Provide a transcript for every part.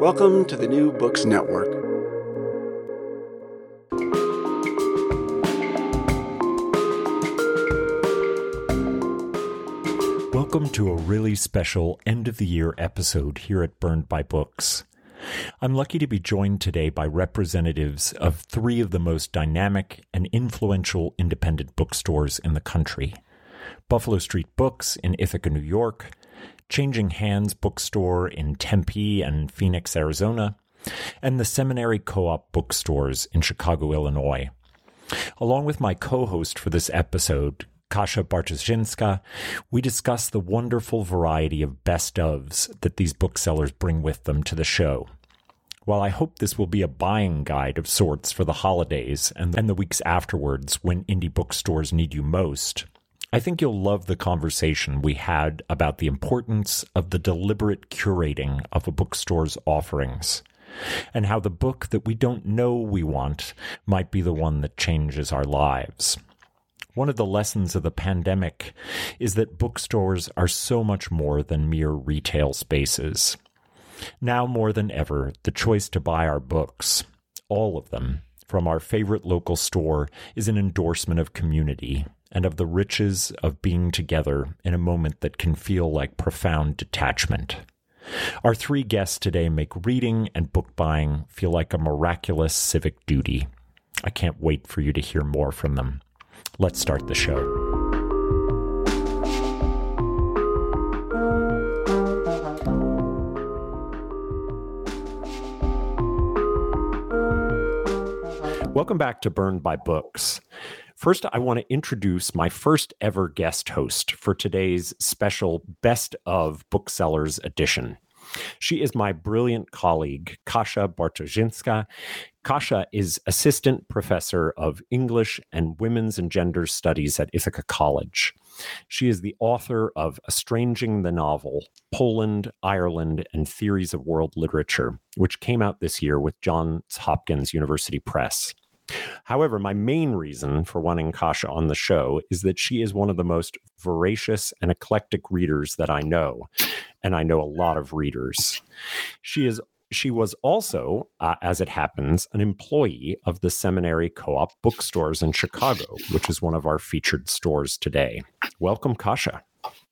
Welcome to the New Books Network. Welcome to a really special end of the year episode here at Burned by Books. I'm lucky to be joined today by representatives of three of the most dynamic and influential independent bookstores in the country Buffalo Street Books in Ithaca, New York, Changing Hands Bookstore in Tempe and Phoenix, Arizona, and the Seminary Co op bookstores in Chicago, Illinois. Along with my co host for this episode, Kasia Bartoszyńska, we discuss the wonderful variety of best ofs that these booksellers bring with them to the show. While I hope this will be a buying guide of sorts for the holidays and the weeks afterwards when indie bookstores need you most, I think you'll love the conversation we had about the importance of the deliberate curating of a bookstore's offerings and how the book that we don't know we want might be the one that changes our lives. One of the lessons of the pandemic is that bookstores are so much more than mere retail spaces. Now more than ever, the choice to buy our books, all of them, from our favorite local store, is an endorsement of community and of the riches of being together in a moment that can feel like profound detachment. Our three guests today make reading and book buying feel like a miraculous civic duty. I can't wait for you to hear more from them. Let's start the show. Welcome back to Burned by Books. First, I want to introduce my first ever guest host for today's special Best of Booksellers edition. She is my brilliant colleague, Kasia Bartoszyńska. Kasia is assistant professor of English and Women's and Gender Studies at Ithaca College. She is the author of Estranging the Novel Poland, Ireland, and Theories of World Literature, which came out this year with Johns Hopkins University Press. However, my main reason for wanting Kasia on the show is that she is one of the most voracious and eclectic readers that I know, and I know a lot of readers. She is she was also, uh, as it happens, an employee of the Seminary Co op bookstores in Chicago, which is one of our featured stores today. Welcome, Kasia.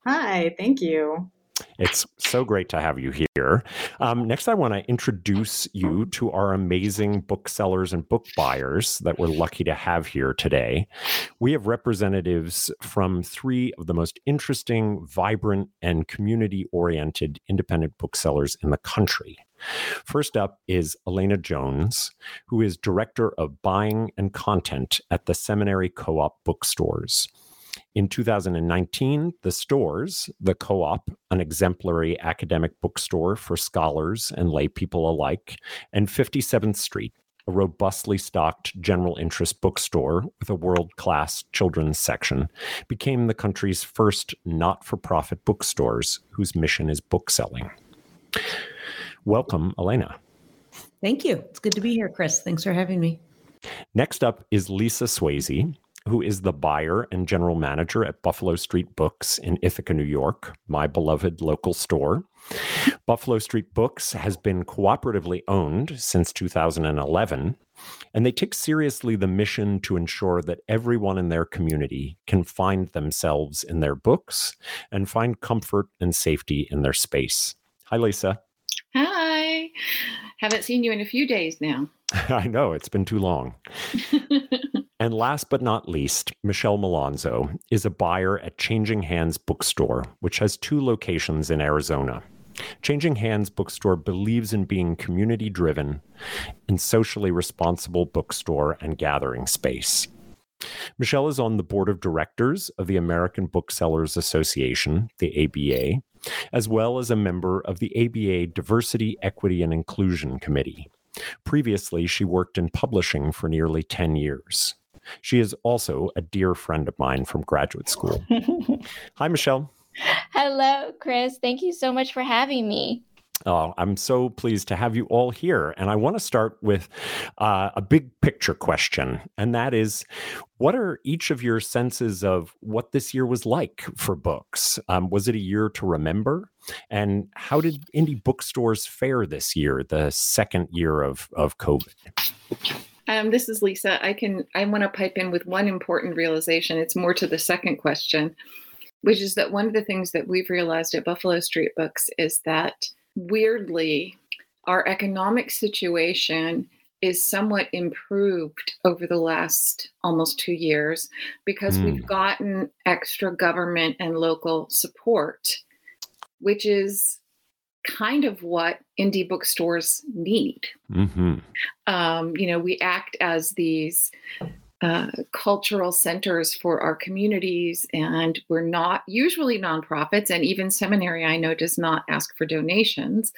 Hi, thank you. It's so great to have you here. Um, next, I want to introduce you to our amazing booksellers and book buyers that we're lucky to have here today. We have representatives from three of the most interesting, vibrant, and community oriented independent booksellers in the country. First up is Elena Jones, who is Director of Buying and Content at the Seminary Co op bookstores. In 2019, the stores, the co op, an exemplary academic bookstore for scholars and lay people alike, and 57th Street, a robustly stocked general interest bookstore with a world class children's section, became the country's first not for profit bookstores whose mission is bookselling. Welcome, Elena. Thank you. It's good to be here, Chris. Thanks for having me. Next up is Lisa Swayze, who is the buyer and general manager at Buffalo Street Books in Ithaca, New York, my beloved local store. Buffalo Street Books has been cooperatively owned since 2011, and they take seriously the mission to ensure that everyone in their community can find themselves in their books and find comfort and safety in their space. Hi, Lisa. Hi. Haven't seen you in a few days now. I know, it's been too long. and last but not least, Michelle Malonzo is a buyer at Changing Hands Bookstore, which has two locations in Arizona. Changing Hands Bookstore believes in being community driven and socially responsible bookstore and gathering space. Michelle is on the board of directors of the American Booksellers Association, the ABA, as well as a member of the ABA Diversity, Equity, and Inclusion Committee. Previously, she worked in publishing for nearly 10 years. She is also a dear friend of mine from graduate school. Hi, Michelle. Hello, Chris. Thank you so much for having me. Oh, I'm so pleased to have you all here. And I want to start with uh, a big picture question. And that is what are each of your senses of what this year was like for books? Um, was it a year to remember? And how did indie bookstores fare this year, the second year of, of COVID? Um, this is Lisa. I can I want to pipe in with one important realization. It's more to the second question, which is that one of the things that we've realized at Buffalo Street Books is that weirdly, our economic situation is somewhat improved over the last almost two years because mm. we've gotten extra government and local support, which is kind of what indie bookstores need. Mm-hmm. Um, you know, we act as these uh, cultural centers for our communities, and we're not usually nonprofits, and even seminary I know does not ask for donations.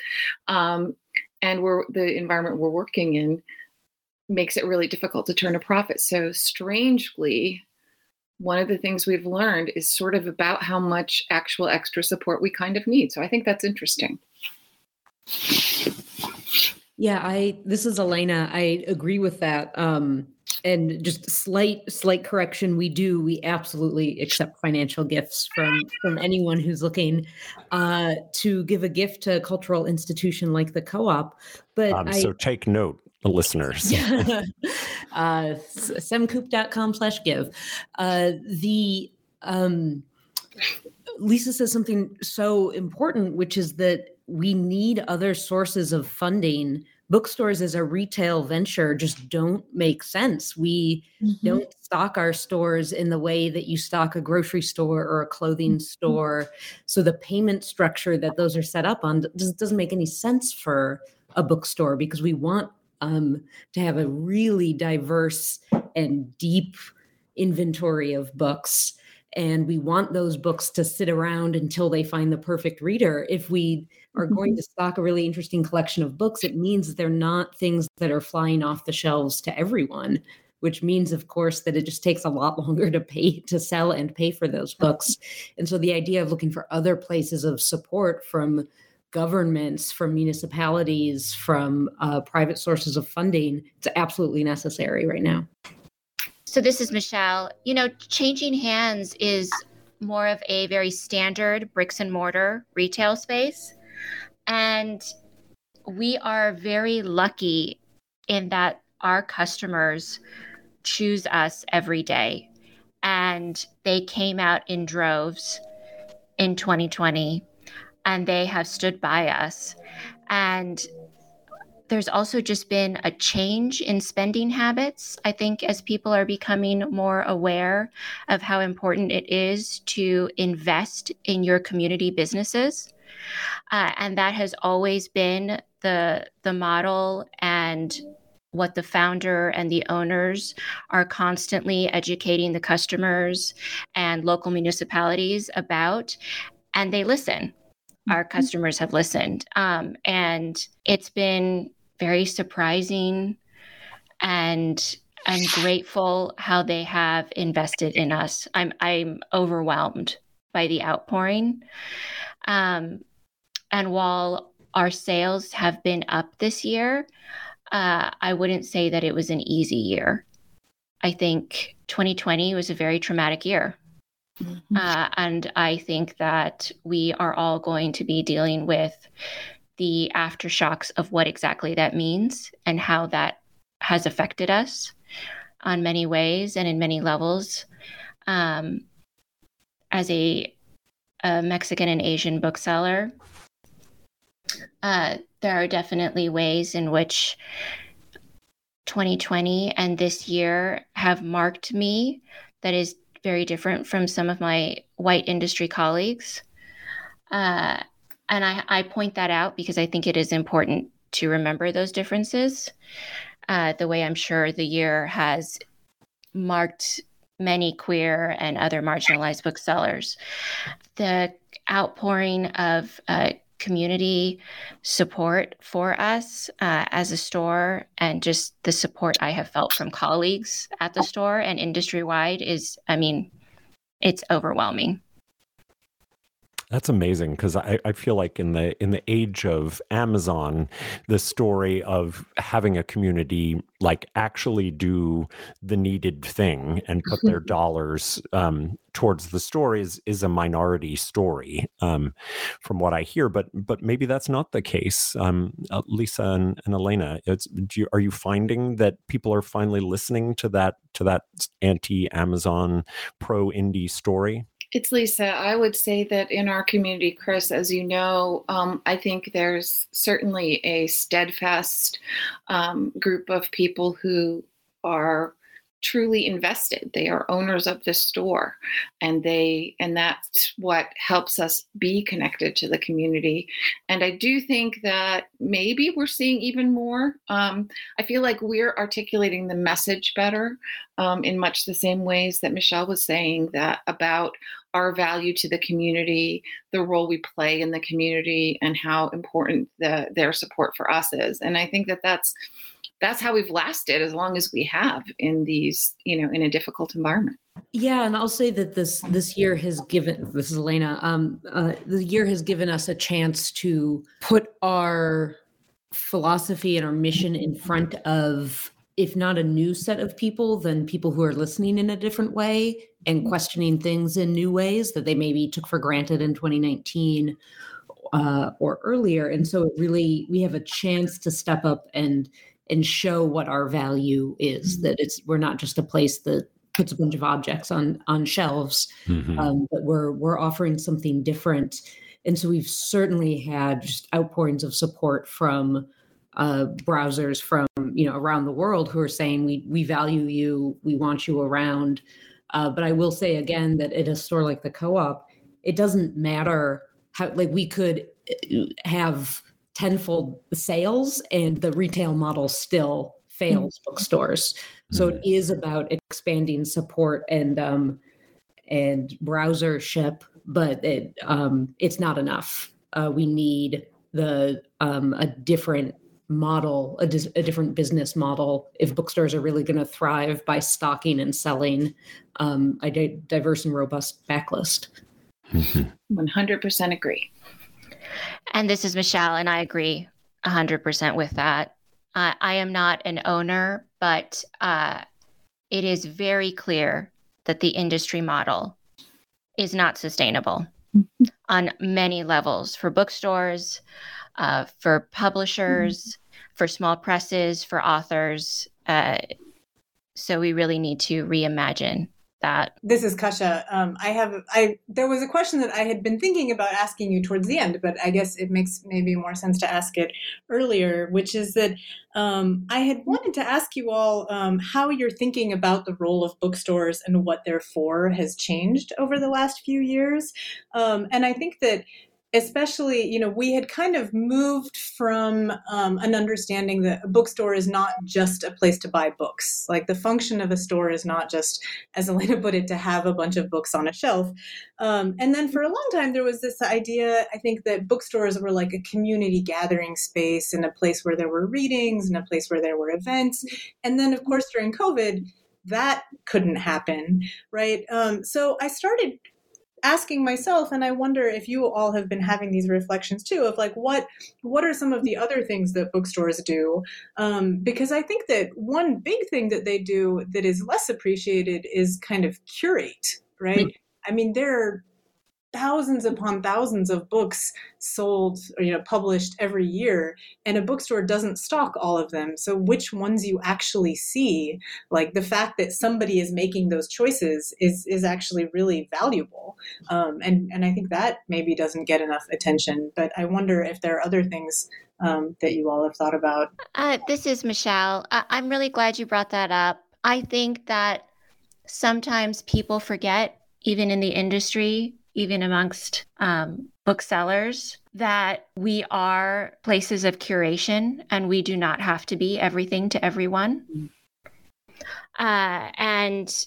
Um, and we're the environment we're working in makes it really difficult to turn a profit. So strangely, one of the things we've learned is sort of about how much actual extra support we kind of need. So I think that's interesting. Yeah, I this is Elena. I agree with that. Um, and just slight slight correction we do we absolutely accept financial gifts from from anyone who's looking uh, to give a gift to a cultural institution like the co-op but um, I, so take note listeners uh semcoop.com slash give uh the um lisa says something so important which is that we need other sources of funding bookstores as a retail venture just don't make sense. We mm-hmm. don't stock our stores in the way that you stock a grocery store or a clothing mm-hmm. store. So the payment structure that those are set up on just doesn't make any sense for a bookstore because we want um, to have a really diverse and deep inventory of books and we want those books to sit around until they find the perfect reader. If we are going mm-hmm. to stock a really interesting collection of books, it means that they're not things that are flying off the shelves to everyone, which means, of course, that it just takes a lot longer to pay to sell and pay for those books. And so the idea of looking for other places of support from governments, from municipalities, from uh, private sources of funding, it's absolutely necessary right now. So this is Michelle. You know, changing hands is more of a very standard bricks and mortar retail space. And we are very lucky in that our customers choose us every day. And they came out in droves in 2020 and they have stood by us. And there's also just been a change in spending habits. I think as people are becoming more aware of how important it is to invest in your community businesses. Uh, and that has always been the the model and what the founder and the owners are constantly educating the customers and local municipalities about and they listen our mm-hmm. customers have listened um, and it's been very surprising and I'm grateful how they have invested in us. I'm I'm overwhelmed by the outpouring. Um, and while our sales have been up this year, uh, I wouldn't say that it was an easy year. I think 2020 was a very traumatic year. Mm-hmm. Uh, and I think that we are all going to be dealing with the aftershocks of what exactly that means and how that has affected us on many ways and in many levels. Um, as a, a Mexican and Asian bookseller, uh, there are definitely ways in which 2020 and this year have marked me that is very different from some of my white industry colleagues. Uh, and I, I, point that out because I think it is important to remember those differences. Uh, the way I'm sure the year has marked many queer and other marginalized booksellers. The outpouring of uh, community support for us uh, as a store and just the support I have felt from colleagues at the store and industry wide is, I mean, it's overwhelming. That's amazing because I, I feel like in the in the age of Amazon, the story of having a community like actually do the needed thing and put their dollars um, towards the story is, is a minority story, um, from what I hear. But but maybe that's not the case. Um, uh, Lisa and, and Elena, you, are you finding that people are finally listening to that to that anti Amazon pro indie story? It's Lisa. I would say that in our community, Chris, as you know, um, I think there's certainly a steadfast um, group of people who are truly invested. They are owners of the store and they and that's what helps us be connected to the community. And i do think that maybe we're seeing even more. Um, i feel like we're articulating the message better um, in much the same ways that michelle was saying that about our value to the community the role we play in the community and how important the, their support for us is. And i think that that's that's how we've lasted as long as we have in these you know in a difficult environment. Yeah and i'll say that this this year has given this is elena um uh, the year has given us a chance to put our philosophy and our mission in front of if not a new set of people then people who are listening in a different way and questioning things in new ways that they maybe took for granted in 2019 uh, or earlier and so it really we have a chance to step up and and show what our value is mm-hmm. that it's we're not just a place that puts a bunch of objects on on shelves mm-hmm. um, but we're we're offering something different and so we've certainly had just outpourings of support from uh, browsers from you know around the world who are saying we we value you we want you around uh, but i will say again that at a store like the co-op it doesn't matter how like we could uh, have tenfold sales and the retail model still fails mm-hmm. bookstores so it mm. is about expanding support and um and browsership but it um it's not enough uh, we need the um a different model a, dis- a different business model if bookstores are really going to thrive by stocking and selling um, a di- diverse and robust backlist 100% agree and this is Michelle, and I agree 100% with that. Uh, I am not an owner, but uh, it is very clear that the industry model is not sustainable mm-hmm. on many levels for bookstores, uh, for publishers, mm-hmm. for small presses, for authors. Uh, so we really need to reimagine that this is Kasia um, i have i there was a question that i had been thinking about asking you towards the end but i guess it makes maybe more sense to ask it earlier which is that um, i had wanted to ask you all um, how you're thinking about the role of bookstores and what they're for has changed over the last few years um, and i think that especially you know we had kind of moved from um, an understanding that a bookstore is not just a place to buy books. Like the function of a store is not just as elena put it to have a bunch of books on a shelf. Um, and then for a long time there was this idea i think that bookstores were like a community gathering space and a place where there were readings and a place where there were events. And then of course during covid that couldn't happen right? Um, so i started asking myself and i wonder if you all have been having these reflections too of like what what are some of the other things that bookstores do um, because i think that one big thing that they do that is less appreciated is kind of curate right mm-hmm. i mean there thousands upon thousands of books sold or you know published every year and a bookstore doesn't stock all of them. So which ones you actually see like the fact that somebody is making those choices is is actually really valuable. Um, and and i think that maybe doesn't get enough attention but i wonder if there are other things um, that you all have thought about. Uh, this is michelle. I- i'm really glad you brought that up. I think that sometimes people forget even in the industry even amongst um, booksellers, that we are places of curation and we do not have to be everything to everyone. Mm-hmm. Uh, and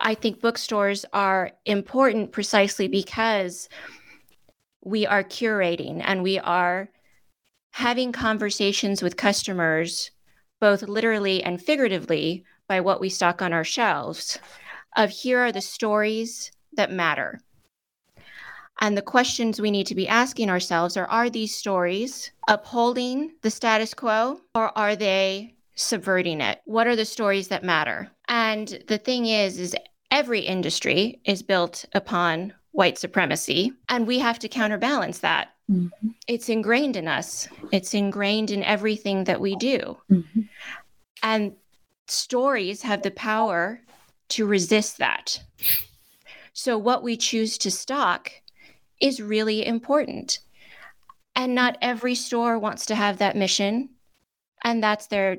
I think bookstores are important precisely because we are curating and we are having conversations with customers, both literally and figuratively, by what we stock on our shelves of here are the stories that matter. And the questions we need to be asking ourselves are are these stories upholding the status quo or are they subverting it? What are the stories that matter? And the thing is is every industry is built upon white supremacy and we have to counterbalance that. Mm-hmm. It's ingrained in us. It's ingrained in everything that we do. Mm-hmm. And stories have the power to resist that. So, what we choose to stock is really important. And not every store wants to have that mission, and that's their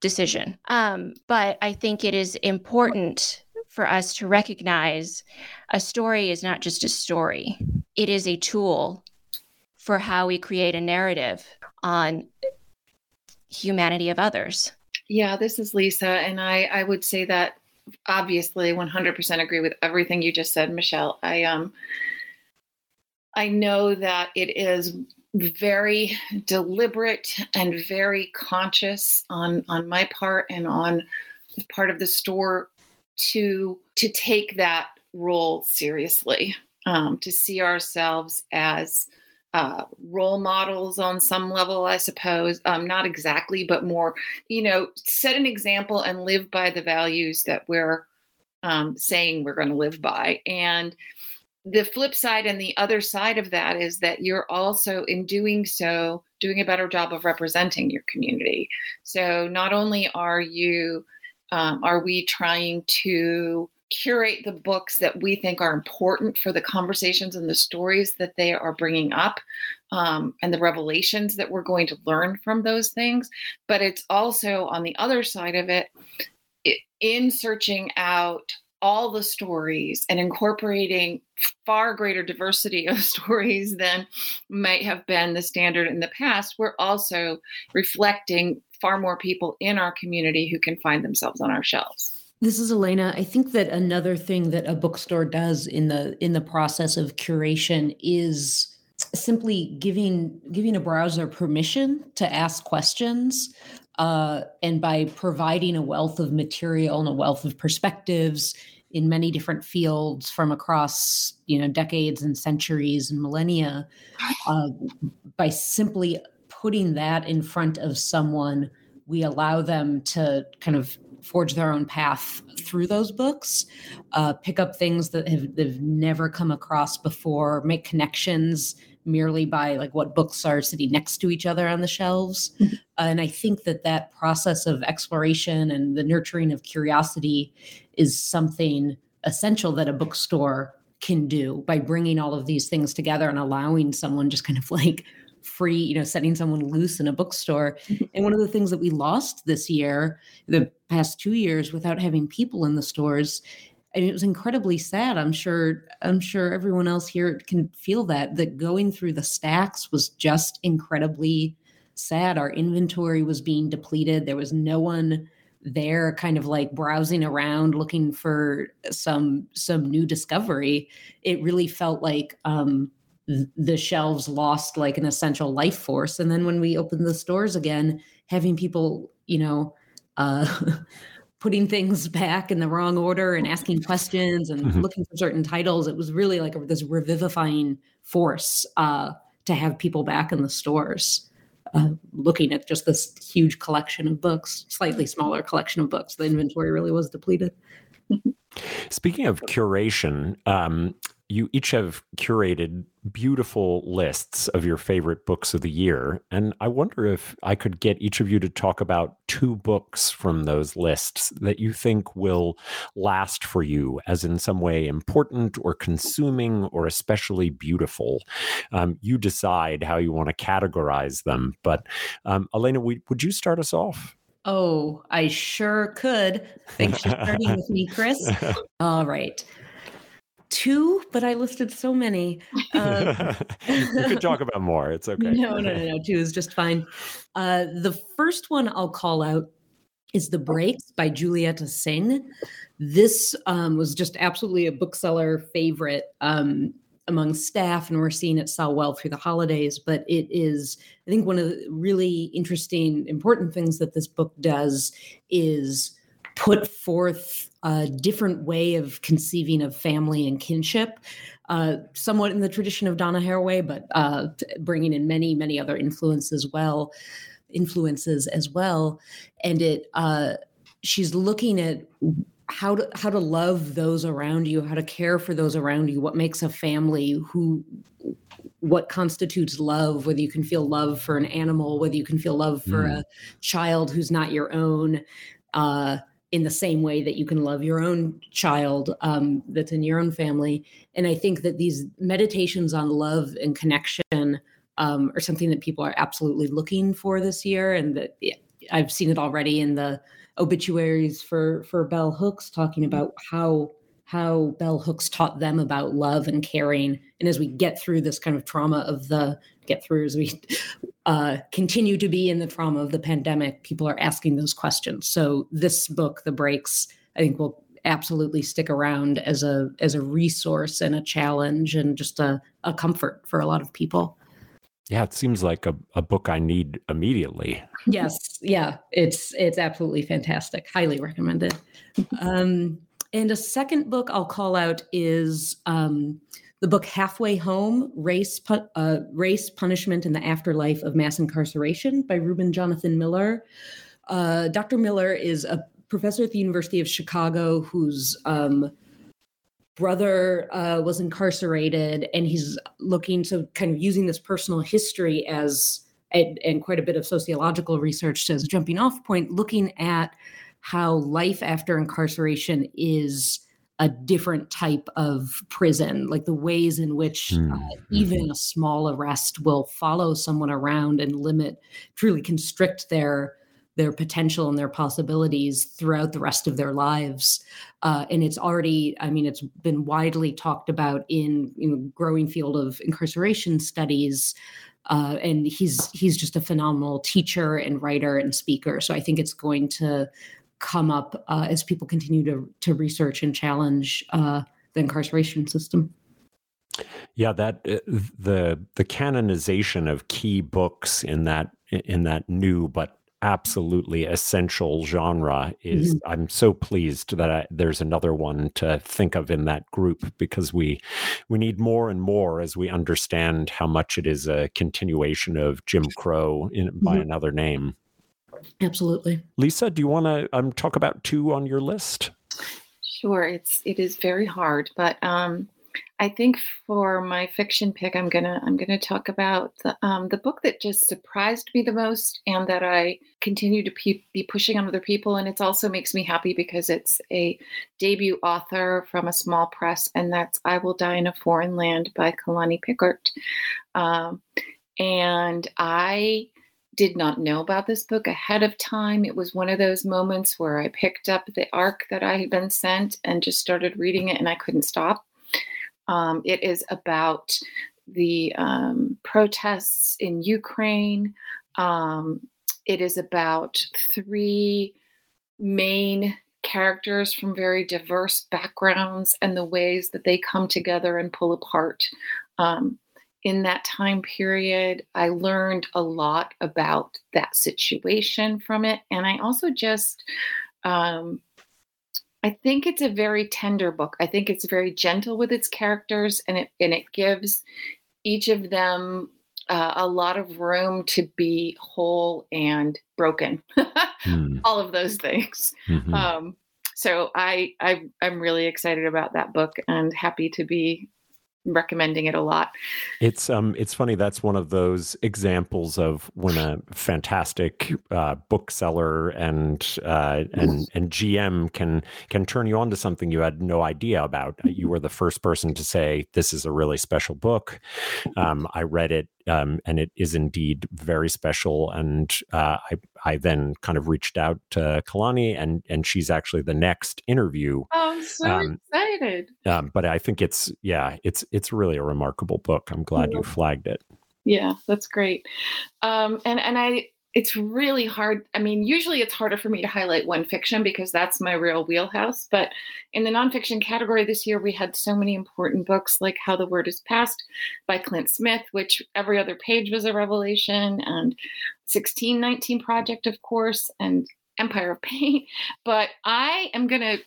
decision. Um, but I think it is important for us to recognize a story is not just a story, it is a tool for how we create a narrative on humanity of others. Yeah, this is Lisa, and I, I would say that obviously 100% agree with everything you just said, Michelle. I um I know that it is very deliberate and very conscious on on my part and on the part of the store to to take that role seriously um, to see ourselves as uh, role models on some level, I suppose. Um, not exactly, but more, you know, set an example and live by the values that we're um, saying we're going to live by. And the flip side and the other side of that is that you're also, in doing so, doing a better job of representing your community. So not only are you, um, are we trying to curate the books that we think are important for the conversations and the stories that they are bringing up um, and the revelations that we're going to learn from those things. But it's also on the other side of it, it in searching out all the stories and incorporating far greater diversity of stories than might have been the standard in the past, we're also reflecting far more people in our community who can find themselves on our shelves. This is Elena. I think that another thing that a bookstore does in the in the process of curation is simply giving giving a browser permission to ask questions uh, and by providing a wealth of material and a wealth of perspectives in many different fields from across you know decades and centuries and millennia uh, by simply putting that in front of someone we allow them to kind of forge their own path through those books, uh, pick up things that have they've never come across before, make connections merely by like what books are sitting next to each other on the shelves. Mm-hmm. Uh, and I think that that process of exploration and the nurturing of curiosity is something essential that a bookstore can do by bringing all of these things together and allowing someone just kind of like free, you know, setting someone loose in a bookstore. Mm-hmm. And one of the things that we lost this year, the past two years, without having people in the stores, and it was incredibly sad. I'm sure I'm sure everyone else here can feel that that going through the stacks was just incredibly sad. Our inventory was being depleted. There was no one there kind of like browsing around looking for some some new discovery. It really felt like um the shelves lost like an essential life force. And then when we opened the stores again having people you know uh putting things back in the wrong order and asking questions and mm-hmm. looking for certain titles it was really like this revivifying force uh to have people back in the stores uh, looking at just this huge collection of books slightly smaller collection of books. The inventory really was depleted. Speaking of curation, um, you each have curated beautiful lists of your favorite books of the year. And I wonder if I could get each of you to talk about two books from those lists that you think will last for you as in some way important or consuming or especially beautiful. Um, you decide how you want to categorize them. But um, Elena, would you start us off? Oh, I sure could. Thanks for starting with me, Chris. All right two, but I listed so many. Uh, you could talk about more. It's okay. No, no, no, no. Two is just fine. Uh, the first one I'll call out is The Breaks by Julieta Singh. This um, was just absolutely a bookseller favorite um, among staff, and we're seeing it sell well through the holidays. But it is, I think, one of the really interesting, important things that this book does is put forth a different way of conceiving of family and kinship, uh, somewhat in the tradition of Donna Haraway, but uh, bringing in many, many other influences well, influences as well. And it, uh, she's looking at how to how to love those around you, how to care for those around you, what makes a family, who what constitutes love, whether you can feel love for an animal, whether you can feel love for mm. a child who's not your own. Uh, in the same way that you can love your own child um, that's in your own family. And I think that these meditations on love and connection um, are something that people are absolutely looking for this year. And that I've seen it already in the obituaries for for bell hooks talking about how how bell hooks taught them about love and caring and as we get through this kind of trauma of the get through as we uh, continue to be in the trauma of the pandemic, people are asking those questions. So this book, The Breaks, I think will absolutely stick around as a as a resource and a challenge and just a, a comfort for a lot of people. Yeah, it seems like a, a book I need immediately. yes, yeah, it's it's absolutely fantastic. Highly recommended. Um, and a second book I'll call out is um, the book Halfway Home Race, uh, Race, Punishment, and the Afterlife of Mass Incarceration by Reuben Jonathan Miller. Uh, Dr. Miller is a professor at the University of Chicago whose um, brother uh, was incarcerated, and he's looking to kind of using this personal history as and, and quite a bit of sociological research as a jumping off point, looking at how life after incarceration is a different type of prison, like the ways in which mm. uh, even mm-hmm. a small arrest will follow someone around and limit, truly constrict their their potential and their possibilities throughout the rest of their lives. Uh, and it's already, I mean, it's been widely talked about in, in growing field of incarceration studies. Uh, and he's he's just a phenomenal teacher and writer and speaker. So I think it's going to come up uh, as people continue to to research and challenge uh, the incarceration system. Yeah, that uh, the the canonization of key books in that in that new but absolutely essential genre is mm-hmm. i'm so pleased that I, there's another one to think of in that group because we we need more and more as we understand how much it is a continuation of jim crow in, mm-hmm. by another name Absolutely. Lisa, do you want to um, talk about two on your list? Sure. It's it is very hard, but um, I think for my fiction pick, I'm gonna I'm gonna talk about the um, the book that just surprised me the most, and that I continue to pe- be pushing on other people. And it also makes me happy because it's a debut author from a small press, and that's "I Will Die in a Foreign Land" by Kalani Pickhart. Um, and I did not know about this book ahead of time. It was one of those moments where I picked up the arc that I had been sent and just started reading it, and I couldn't stop. Um, it is about the um, protests in Ukraine. Um, it is about three main characters from very diverse backgrounds and the ways that they come together and pull apart. Um, in that time period. I learned a lot about that situation from it. And I also just, um, I think it's a very tender book. I think it's very gentle with its characters and it, and it gives each of them uh, a lot of room to be whole and broken. mm. All of those things. Mm-hmm. Um, so I, I I'm really excited about that book and happy to be recommending it a lot. It's um it's funny that's one of those examples of when a fantastic uh, bookseller and uh, and and GM can can turn you on to something you had no idea about. You were the first person to say this is a really special book. Um, I read it um, and it is indeed very special. And uh, I, I then kind of reached out to Kalani, and and she's actually the next interview. Oh, I'm so um, excited! Um, but I think it's yeah, it's it's really a remarkable book. I'm glad you flagged it. Yeah, that's great. Um, and and I it's really hard. I mean, usually it's harder for me to highlight one fiction because that's my real wheelhouse. But in the nonfiction category this year, we had so many important books like How the Word is Passed by Clint Smith, which every other page was a revelation, and 1619 Project, of course, and Empire of Pain. But I am going to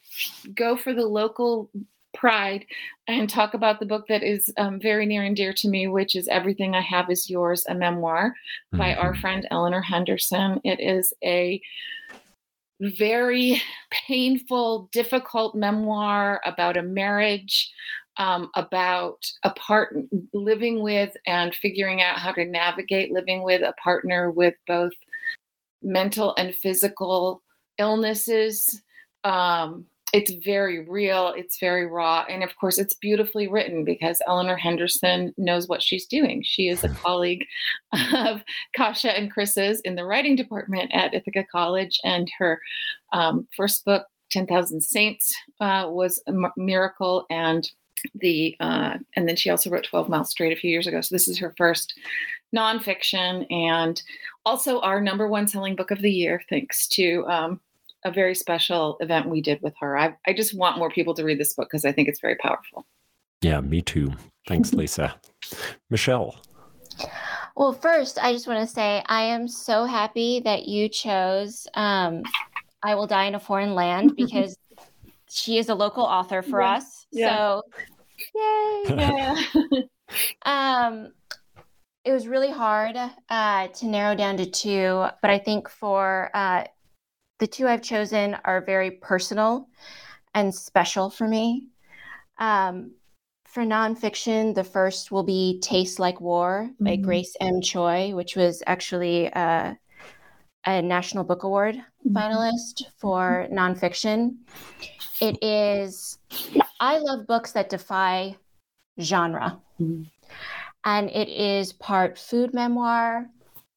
go for the local pride and talk about the book that is um, very near and dear to me, which is Everything I Have Is Yours, a memoir mm-hmm. by our mm-hmm. friend Eleanor Henderson. It is a very painful, difficult memoir about a marriage, um, about a part living with and figuring out how to navigate living with a partner with both mental and physical illnesses. Um, it's very real, it's very raw, and of course, it's beautifully written because Eleanor Henderson knows what she's doing. She is a colleague of Kasia and Chris's in the writing department at Ithaca College, and her um, first book, 10,000 Saints, uh, was a miracle, and the uh, and then she also wrote 12 Miles Straight a few years ago. So this is her first nonfiction and also our number one selling book of the year, thanks to um, a very special event we did with her. I, I just want more people to read this book because I think it's very powerful. Yeah, me too. Thanks, Lisa. Michelle. Well, first, I just want to say I am so happy that you chose um, I Will Die in a Foreign Land because she is a local author for yeah. us. Yeah. So, yay. Yeah. um, it was really hard uh, to narrow down to two, but I think for uh, the two I've chosen are very personal and special for me. Um, for nonfiction, the first will be Taste Like War by mm-hmm. Grace M. Cho, which was actually uh, a National Book Award mm-hmm. finalist for nonfiction. It is, I love books that defy genre. Mm-hmm. And it is part food memoir,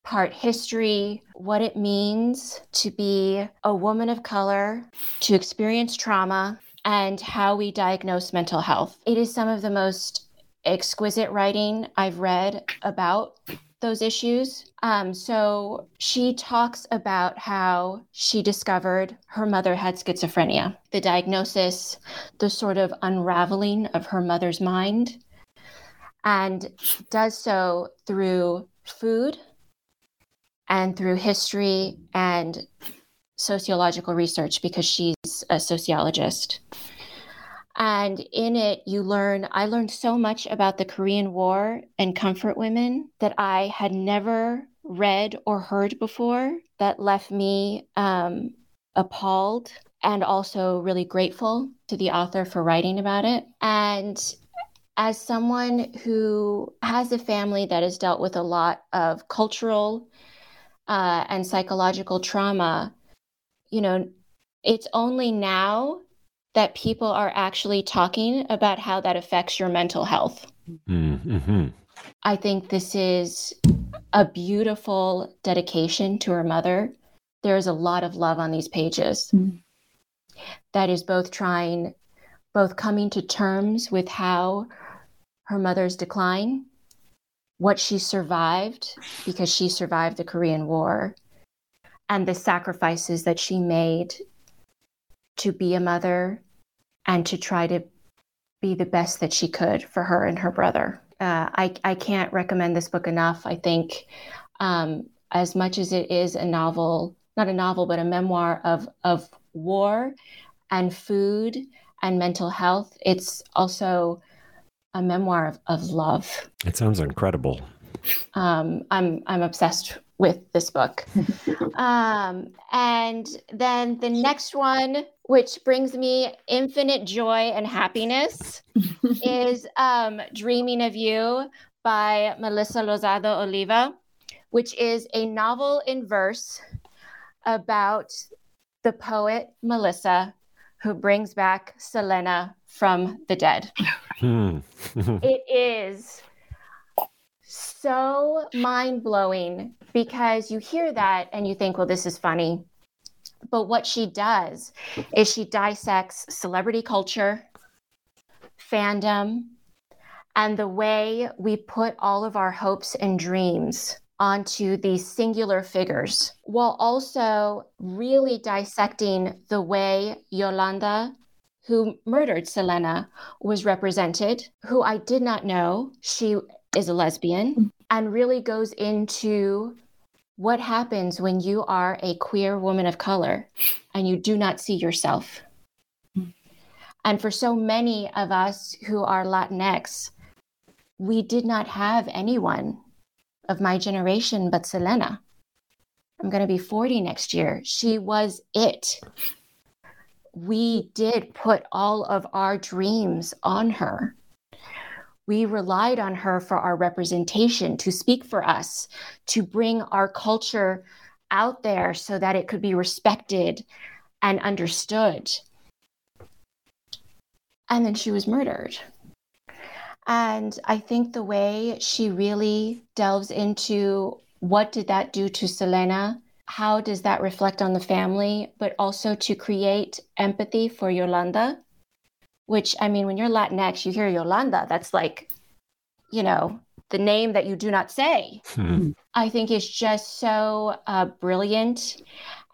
part history, what it means to be a woman of color, to experience trauma, and how we diagnose mental health. It is some of the most exquisite writing I've read about those issues. Um, so she talks about how she discovered her mother had schizophrenia, the diagnosis, the sort of unraveling of her mother's mind, and does so through food and through history and sociological research because she's a sociologist. And in it, you learn, I learned so much about the Korean War and comfort women that I had never read or heard before that left me um, appalled and also really grateful to the author for writing about it. And as someone who has a family that has dealt with a lot of cultural uh, and psychological trauma, you know, it's only now that people are actually talking about how that affects your mental health. Mm-hmm. I think this is a beautiful dedication to her mother. There is a lot of love on these pages. Mm-hmm. That is both trying, both coming to terms with how her mother's decline what she survived because she survived the Korean War and the sacrifices that she made to be a mother and to try to be the best that she could for her and her brother. Uh, I, I can't recommend this book enough. I think um, as much as it is a novel, not a novel, but a memoir of, of war and food and mental health, it's also a memoir of, of love. It sounds incredible. Um, I'm I'm obsessed with this book. um, and then the next one, which brings me infinite joy and happiness, is um, Dreaming of You by Melissa Lozada Oliva, which is a novel in verse about the poet Melissa who brings back Selena from the dead. Hmm. it is so mind blowing because you hear that and you think, well, this is funny. But what she does is she dissects celebrity culture, fandom, and the way we put all of our hopes and dreams onto these singular figures while also really dissecting the way Yolanda, who murdered Selena, was represented, who I did not know she is a lesbian, and really goes into what happens when you are a queer woman of color and you do not see yourself. And for so many of us who are Latinx, we did not have anyone of my generation but Selena. I'm going to be 40 next year. She was it. We did put all of our dreams on her. We relied on her for our representation, to speak for us, to bring our culture out there so that it could be respected and understood. And then she was murdered. And I think the way she really delves into what did that do to Selena? How does that reflect on the family? But also to create empathy for Yolanda, which I mean, when you're Latinx, you hear Yolanda, that's like, you know, the name that you do not say. Hmm. I think is just so uh, brilliant.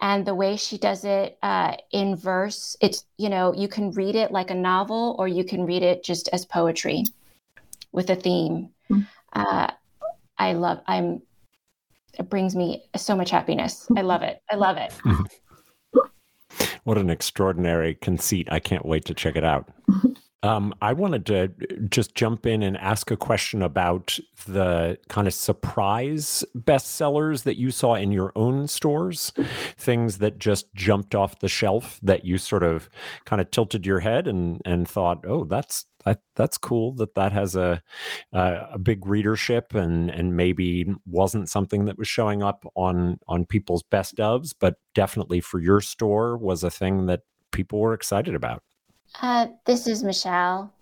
And the way she does it uh, in verse, it's, you know, you can read it like a novel or you can read it just as poetry with a theme. Mm-hmm. Uh, I love. I'm. It brings me so much happiness. I love it. I love it. What an extraordinary conceit! I can't wait to check it out. Um, I wanted to just jump in and ask a question about the kind of surprise bestsellers that you saw in your own stores, things that just jumped off the shelf that you sort of kind of tilted your head and and thought, oh, that's that, that's cool that that has a, a, a big readership and and maybe wasn't something that was showing up on on people's best ofs, but definitely for your store was a thing that people were excited about. Uh, this is Michelle.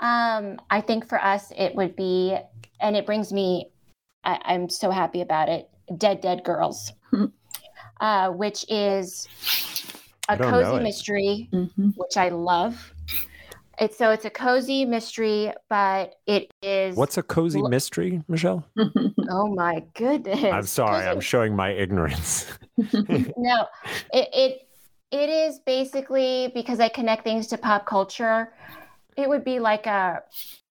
Um, I think for us, it would be, and it brings me, I, am so happy about it Dead Dead Girls, uh, which is a cozy mystery, mm-hmm. which I love. It's so it's a cozy mystery, but it is. What's a cozy mystery, Michelle? oh my goodness! I'm sorry, cozy. I'm showing my ignorance. no, it, it it is basically because I connect things to pop culture. It would be like a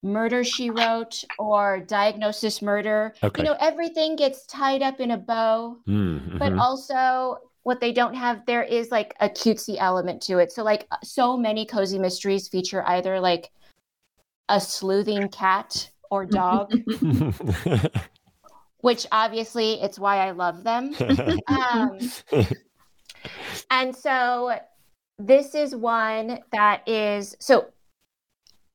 murder she wrote or diagnosis murder. Okay. You know, everything gets tied up in a bow, mm-hmm. but also what they don't have there is like a cutesy element to it. So like so many cozy mysteries feature either like a sleuthing cat or dog. which obviously it's why I love them. um, and so this is one that is so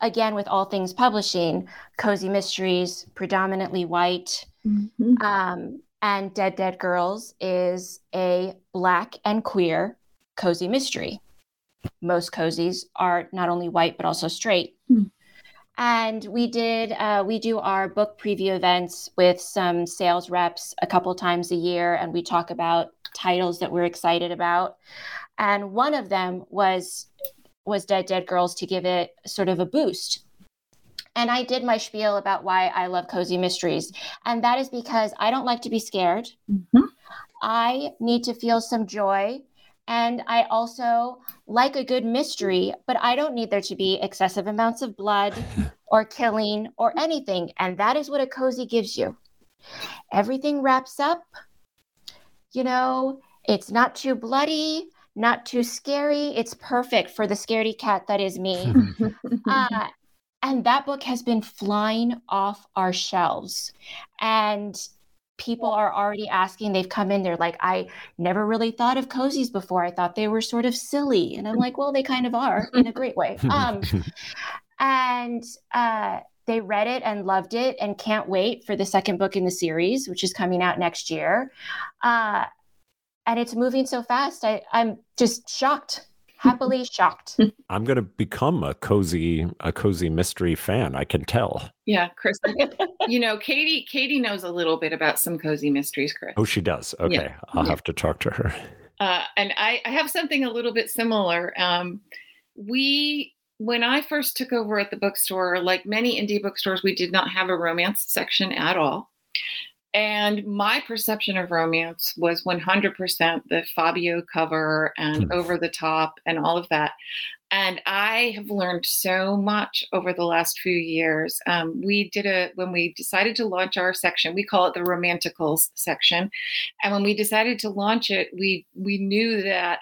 again with all things publishing cozy mysteries predominantly white mm-hmm. um, and dead dead girls is a black and queer cozy mystery most cozies are not only white but also straight mm. and we did uh, we do our book preview events with some sales reps a couple times a year and we talk about titles that we're excited about. And one of them was was Dead Dead Girls to give it sort of a boost. And I did my spiel about why I love cozy mysteries. And that is because I don't like to be scared. Mm-hmm. I need to feel some joy. And I also like a good mystery, but I don't need there to be excessive amounts of blood or killing or anything. And that is what a cozy gives you. Everything wraps up you know, it's not too bloody, not too scary. It's perfect for the scaredy cat that is me. uh, and that book has been flying off our shelves. And people are already asking. They've come in, they're like, I never really thought of cozies before. I thought they were sort of silly. And I'm like, well, they kind of are in a great way. Um, and uh, they read it and loved it and can't wait for the second book in the series, which is coming out next year. Uh, and it's moving so fast. I, I'm just shocked happily shocked. I'm going to become a cozy a cozy mystery fan. I can tell. Yeah, Chris. you know, Katie Katie knows a little bit about some cozy mysteries, Chris. Oh, she does. Okay, yeah. I'll yeah. have to talk to her. Uh, and I, I have something a little bit similar. Um, we when I first took over at the bookstore, like many indie bookstores, we did not have a romance section at all. And my perception of romance was 100% the Fabio cover and hmm. over the top and all of that. And I have learned so much over the last few years. Um, we did a, when we decided to launch our section, we call it the Romanticals section. And when we decided to launch it, we, we knew that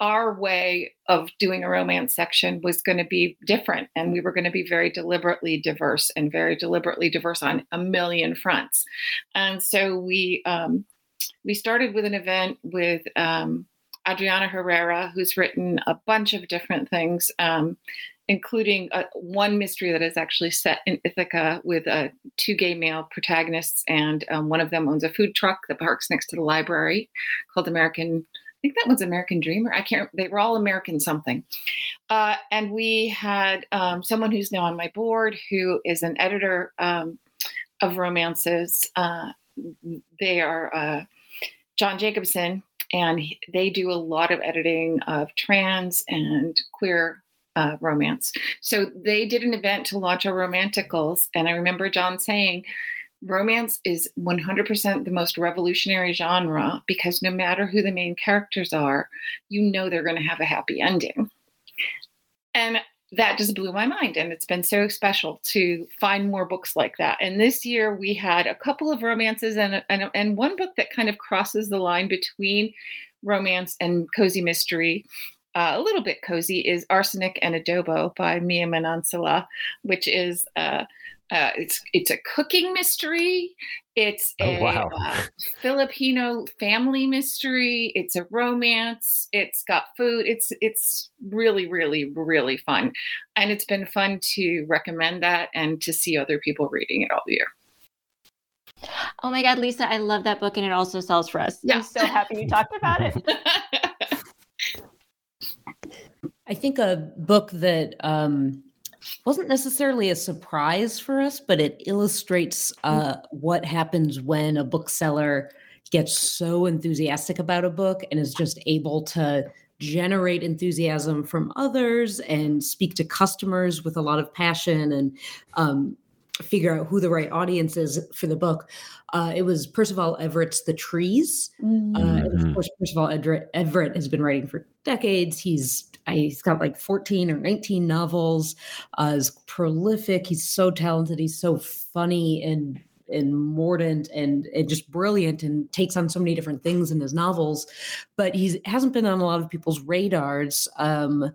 our way of doing a romance section was going to be different and we were going to be very deliberately diverse and very deliberately diverse on a million fronts. And so we um, we started with an event with um, adriana herrera who's written a bunch of different things um, including one mystery that is actually set in ithaca with uh, two gay male protagonists and um, one of them owns a food truck that parks next to the library called american think that was American Dreamer. I can't. They were all American something. Uh, and we had um, someone who's now on my board who is an editor um, of romances. Uh, they are uh, John Jacobson, and he, they do a lot of editing of trans and queer uh, romance. So they did an event to launch our romanticals, and I remember John saying, romance is 100% the most revolutionary genre because no matter who the main characters are, you know they're going to have a happy ending. And that just blew my mind. And it's been so special to find more books like that. And this year we had a couple of romances and, and, and one book that kind of crosses the line between romance and cozy mystery. Uh, a little bit cozy is Arsenic and Adobo by Mia Manansala, which is uh, uh, it's it's a cooking mystery. It's oh, a oh, wow. uh, Filipino family mystery. It's a romance. It's got food. It's it's really really really fun, and it's been fun to recommend that and to see other people reading it all year. Oh my God, Lisa, I love that book, and it also sells for us. Yeah. I'm so happy you talked about it. I think a book that um, wasn't necessarily a surprise for us, but it illustrates mm. uh, what happens when a bookseller gets so enthusiastic about a book and is just able to generate enthusiasm from others and speak to customers with a lot of passion and um, figure out who the right audience is for the book. Uh, it was Percival Everett's The Trees. Mm-hmm. Uh, of course, Percival Everett, Everett has been writing for decades. He's he's got like 14 or 19 novels. Uh, is prolific. He's so talented. He's so funny and and mordant and, and just brilliant and takes on so many different things in his novels but he hasn't been on a lot of people's radars um,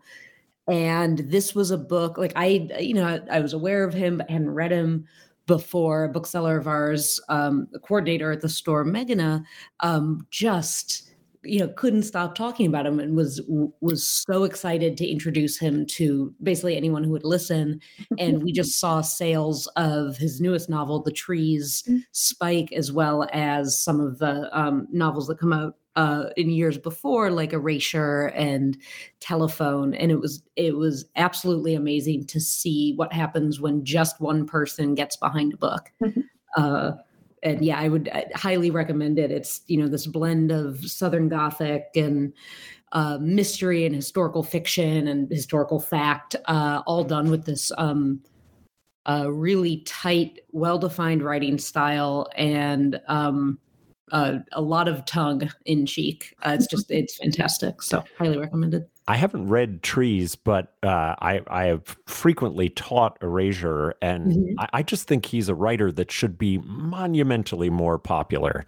and this was a book like i you know i was aware of him but hadn't read him before a bookseller of ours um, the coordinator at the store megana um, just you know couldn't stop talking about him and was was so excited to introduce him to basically anyone who would listen. And we just saw sales of his newest novel the trees mm. spike as well as some of the um, novels that come out uh, in years before like erasure and telephone. And it was it was absolutely amazing to see what happens when just one person gets behind a book. Uh, and yeah, I would I highly recommend it. It's you know this blend of Southern Gothic and uh, mystery and historical fiction and historical fact, uh, all done with this um, uh, really tight, well-defined writing style and um, uh, a lot of tongue in cheek. Uh, it's just it's fantastic. So highly recommended. I haven't read Trees, but uh, I I have frequently taught Erasure, and mm-hmm. I, I, just think he's a writer that should be monumentally more popular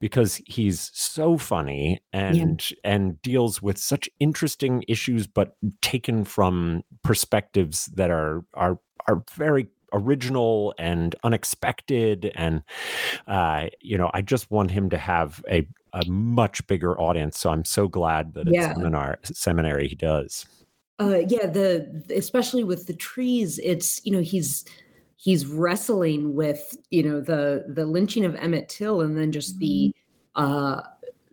because he's so funny and yeah. and deals with such interesting issues, but taken from perspectives that are are are very original and unexpected. And, uh, you know, I just want him to have a, a much bigger audience. So I'm so glad that Yeah. at seminar, seminary he does. Uh, yeah, the especially with the trees, it's you know he's he's wrestling with you know the the lynching of Emmett Till and then just the uh,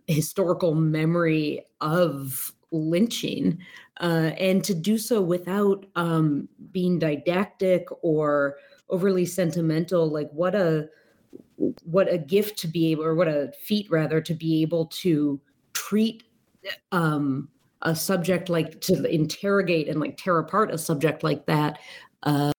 historical memory of lynching, uh, and to do so without um, being didactic or overly sentimental. Like what a what a gift to be able, or what a feat rather, to be able to treat um a subject like to interrogate and like tear apart a subject like that uh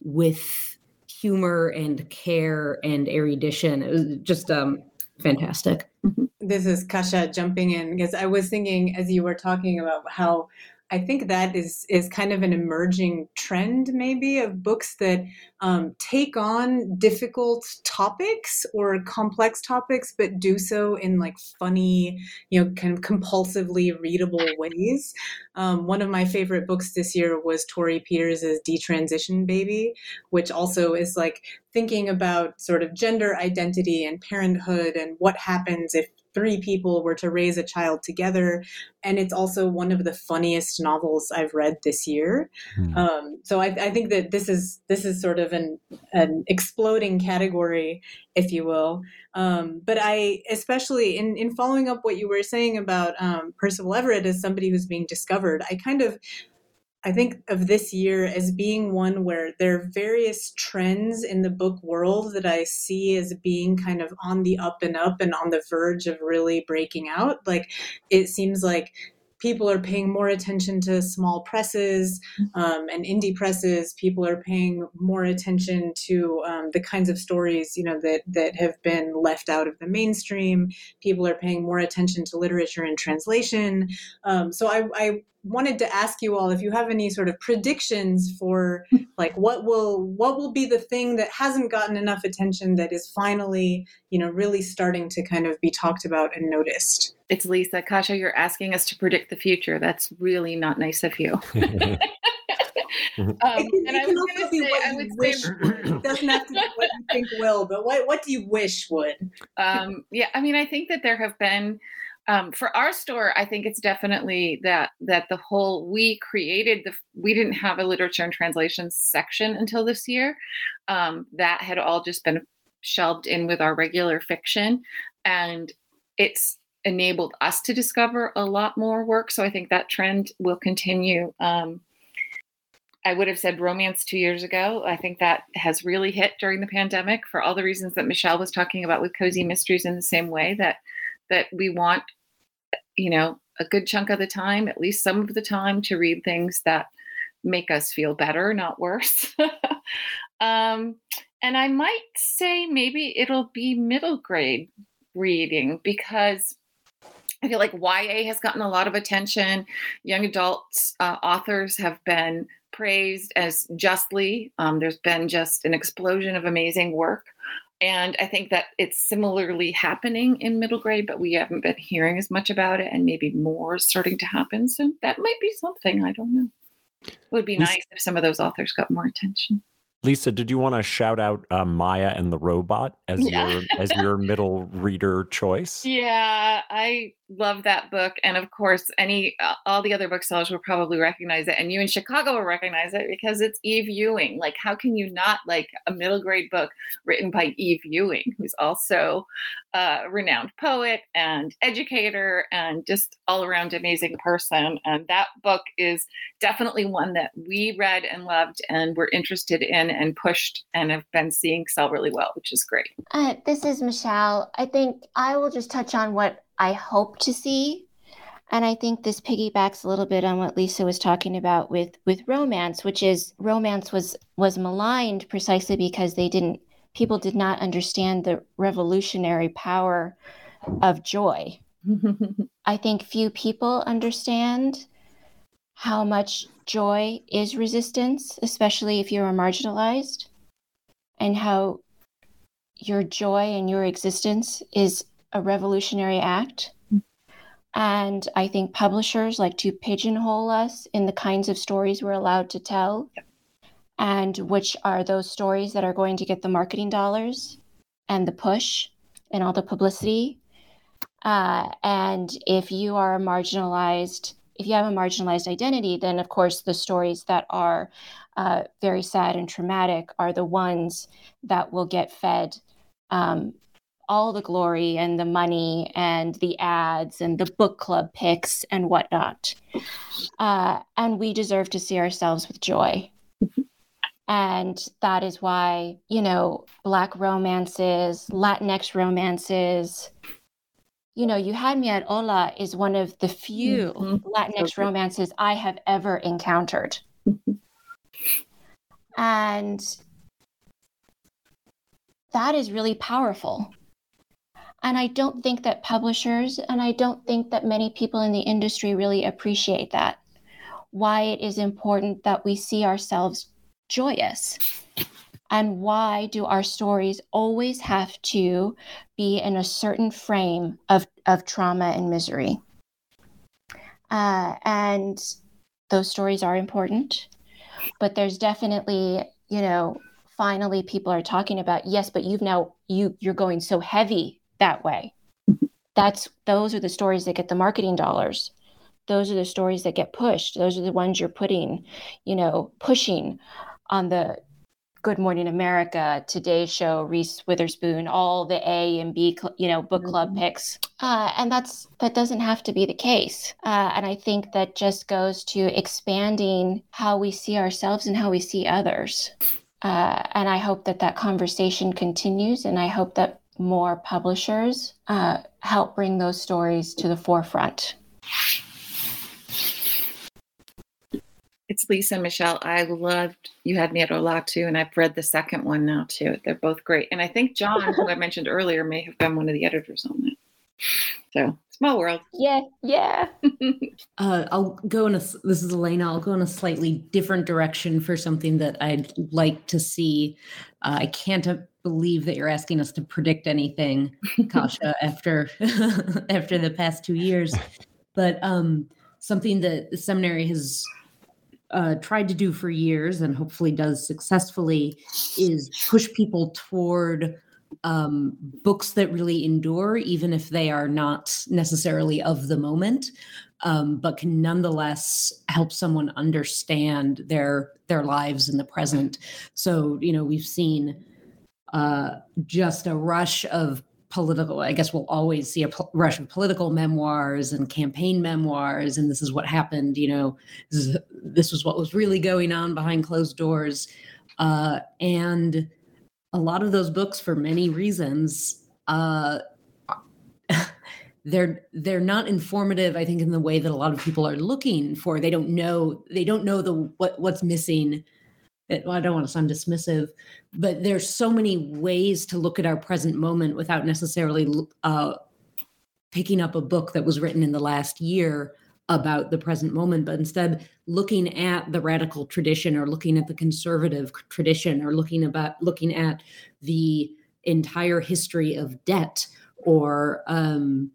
with humor and care and erudition it was just um fantastic. Mm-hmm. This is Kasia jumping in because I was thinking as you were talking about how I think that is is kind of an emerging trend, maybe, of books that um, take on difficult topics or complex topics, but do so in like funny, you know, kind of compulsively readable ways. Um, one of my favorite books this year was Torrey Peters' Detransition Baby, which also is like thinking about sort of gender identity and parenthood and what happens if three people were to raise a child together. And it's also one of the funniest novels I've read this year. Hmm. Um, so I, I think that this is this is sort of an an exploding category, if you will. Um, but I, especially in in following up what you were saying about um, Percival Everett as somebody who's being discovered, I kind of I think of this year as being one where there are various trends in the book world that I see as being kind of on the up and up and on the verge of really breaking out. Like it seems like people are paying more attention to small presses um, and indie presses. People are paying more attention to um, the kinds of stories you know that that have been left out of the mainstream. People are paying more attention to literature and translation. Um, so I, I wanted to ask you all if you have any sort of predictions for like what will what will be the thing that hasn't gotten enough attention that is finally you know really starting to kind of be talked about and noticed It's Lisa. Kasia, you're asking us to predict the future. That's really not nice of you. Um, it can, and it I can was also gonna be say, what I you would wish say. It doesn't have to be what you think will, but what what do you wish would? um, yeah, I mean, I think that there have been um, for our store. I think it's definitely that that the whole we created the we didn't have a literature and translation section until this year. Um, that had all just been shelved in with our regular fiction, and it's enabled us to discover a lot more work. So I think that trend will continue. Um, I would have said romance two years ago. I think that has really hit during the pandemic for all the reasons that Michelle was talking about with cozy mysteries in the same way that that we want, you know, a good chunk of the time, at least some of the time, to read things that make us feel better, not worse. um, and I might say maybe it'll be middle grade reading because I feel like YA has gotten a lot of attention. Young adults uh, authors have been praised as justly. Um, there's been just an explosion of amazing work. And I think that it's similarly happening in middle grade, but we haven't been hearing as much about it, and maybe more is starting to happen. So that might be something. I don't know. It would be Lisa- nice if some of those authors got more attention. Lisa, did you want to shout out uh, Maya and the Robot as Yeah. your as your middle reader choice? Yeah, I love that book, and of course, any uh, all the other booksellers will probably recognize it, and you in Chicago will recognize it because it's Eve Ewing. Like, how can you not like a middle grade book written by Eve Ewing, who's also a renowned poet and educator and just all around amazing person? And that book is definitely one that we read and loved, and were interested in and pushed, and have been seeing sell really well, which is great. Uh, this is Michelle. I think I will just touch on what I hope to see. And I think this piggybacks a little bit on what Lisa was talking about with, with romance, which is romance was was maligned precisely because they didn't people did not understand the revolutionary power of joy. I think few people understand how much joy is resistance, especially if you are marginalized, and how your joy and your existence is a revolutionary act. And I think publishers like to pigeonhole us in the kinds of stories we're allowed to tell. and which are those stories that are going to get the marketing dollars and the push and all the publicity. Uh, and if you are a marginalized, if you have a marginalized identity, then of course the stories that are uh, very sad and traumatic are the ones that will get fed um, all the glory and the money and the ads and the book club picks and whatnot. Uh, and we deserve to see ourselves with joy. and that is why, you know, Black romances, Latinx romances, you know, You Had Me at Hola is one of the few mm-hmm. Latinx so romances I have ever encountered. and that is really powerful. And I don't think that publishers and I don't think that many people in the industry really appreciate that. Why it is important that we see ourselves joyous. And why do our stories always have to be in a certain frame of, of trauma and misery? Uh, and those stories are important, but there's definitely, you know, finally people are talking about yes, but you've now you you're going so heavy that way. That's those are the stories that get the marketing dollars. Those are the stories that get pushed. Those are the ones you're putting, you know, pushing on the Good Morning America, Today Show, Reese Witherspoon, all the A and B, you know, book club mm-hmm. picks, uh, and that's that doesn't have to be the case. Uh, and I think that just goes to expanding how we see ourselves and how we see others. Uh, and I hope that that conversation continues, and I hope that more publishers uh, help bring those stories to the forefront. It's Lisa Michelle. I loved You Had Me at Hola too, and I've read the second one now too. They're both great. And I think John, who I mentioned earlier, may have been one of the editors on that. So small world. Yeah, yeah. uh, I'll go in a. This is Elena. I'll go in a slightly different direction for something that I'd like to see. Uh, I can't believe that you're asking us to predict anything, Kasia, after after the past two years. But um, something that the seminary has uh, tried to do for years and hopefully does successfully is push people toward um, books that really endure, even if they are not necessarily of the moment, um, but can nonetheless help someone understand their their lives in the present. So you know we've seen uh, just a rush of political i guess we'll always see a po- rush of political memoirs and campaign memoirs and this is what happened you know this, is, this was what was really going on behind closed doors. Uh, and a lot of those books for many reasons uh, they're they're not informative i think in the way that a lot of people are looking for. They don't know they don't know the what what's missing it, well, I don't want to sound dismissive, but there's so many ways to look at our present moment without necessarily uh, picking up a book that was written in the last year about the present moment, but instead looking at the radical tradition or looking at the conservative tradition or looking about looking at the entire history of debt or um,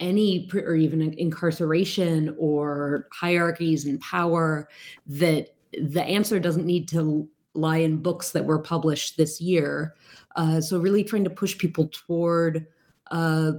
any or even incarceration or hierarchies and power that the answer doesn't need to lie in books that were published this year. Uh, so, really trying to push people toward uh,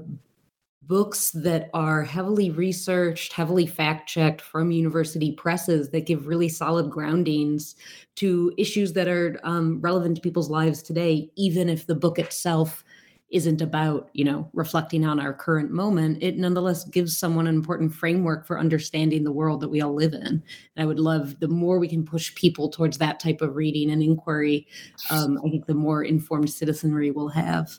books that are heavily researched, heavily fact checked from university presses that give really solid groundings to issues that are um, relevant to people's lives today, even if the book itself isn't about you know reflecting on our current moment. It nonetheless gives someone an important framework for understanding the world that we all live in. And i would love the more we can push people towards that type of reading and inquiry um, i think the more informed citizenry we'll have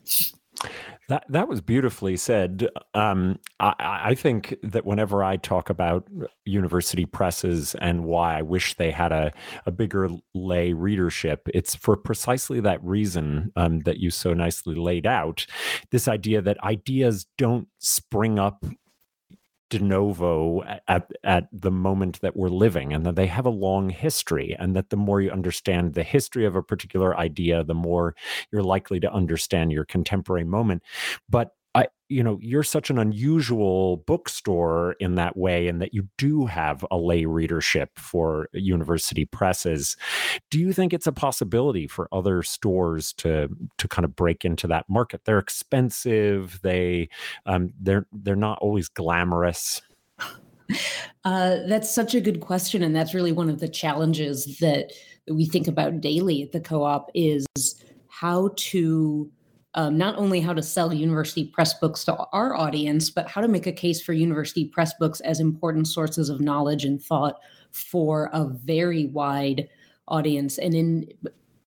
that that was beautifully said. Um, I, I, think that whenever I talk about university presses and why I wish they had a, a bigger lay readership, it's for precisely that reason um, that you so nicely laid out. This idea that ideas don't spring up de novo at, at the moment that we're living and that they have a long history and that the more you understand the history of a particular idea the more you're likely to understand your contemporary moment. But I, you know, you're such an unusual bookstore in that way, and that you do have a lay readership for university presses. Do you think it's a possibility for other stores to to kind of break into that market? They're expensive. They um, they're they're not always glamorous. Uh, that's such a good question, and that's really one of the challenges that we think about daily at the co-op is how to um, not only how to sell university press books to our audience, but how to make a case for university press books as important sources of knowledge and thought for a very wide audience. And in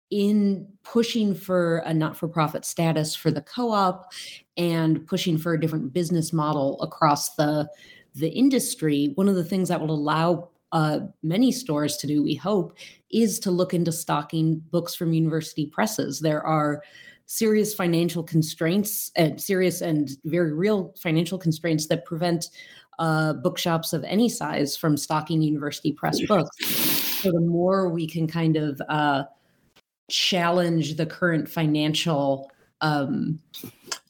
in pushing for a not-for-profit status for the co-op and pushing for a different business model across the the industry, one of the things that will allow uh, many stores to do, we hope, is to look into stocking books from university presses. There are serious financial constraints and serious and very real financial constraints that prevent uh, bookshops of any size from stocking university press books. So the more we can kind of uh, challenge the current financial um,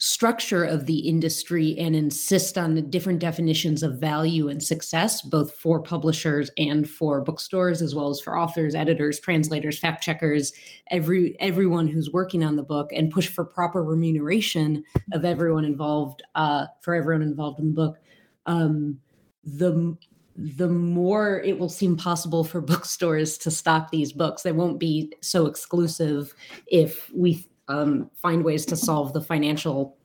structure of the industry and insist on the different definitions of value and success, both for publishers and for bookstores, as well as for authors, editors, translators, fact checkers, every everyone who's working on the book, and push for proper remuneration of everyone involved, uh, for everyone involved in the book. Um, the the more it will seem possible for bookstores to stock these books. They won't be so exclusive if we um, find ways to solve the financial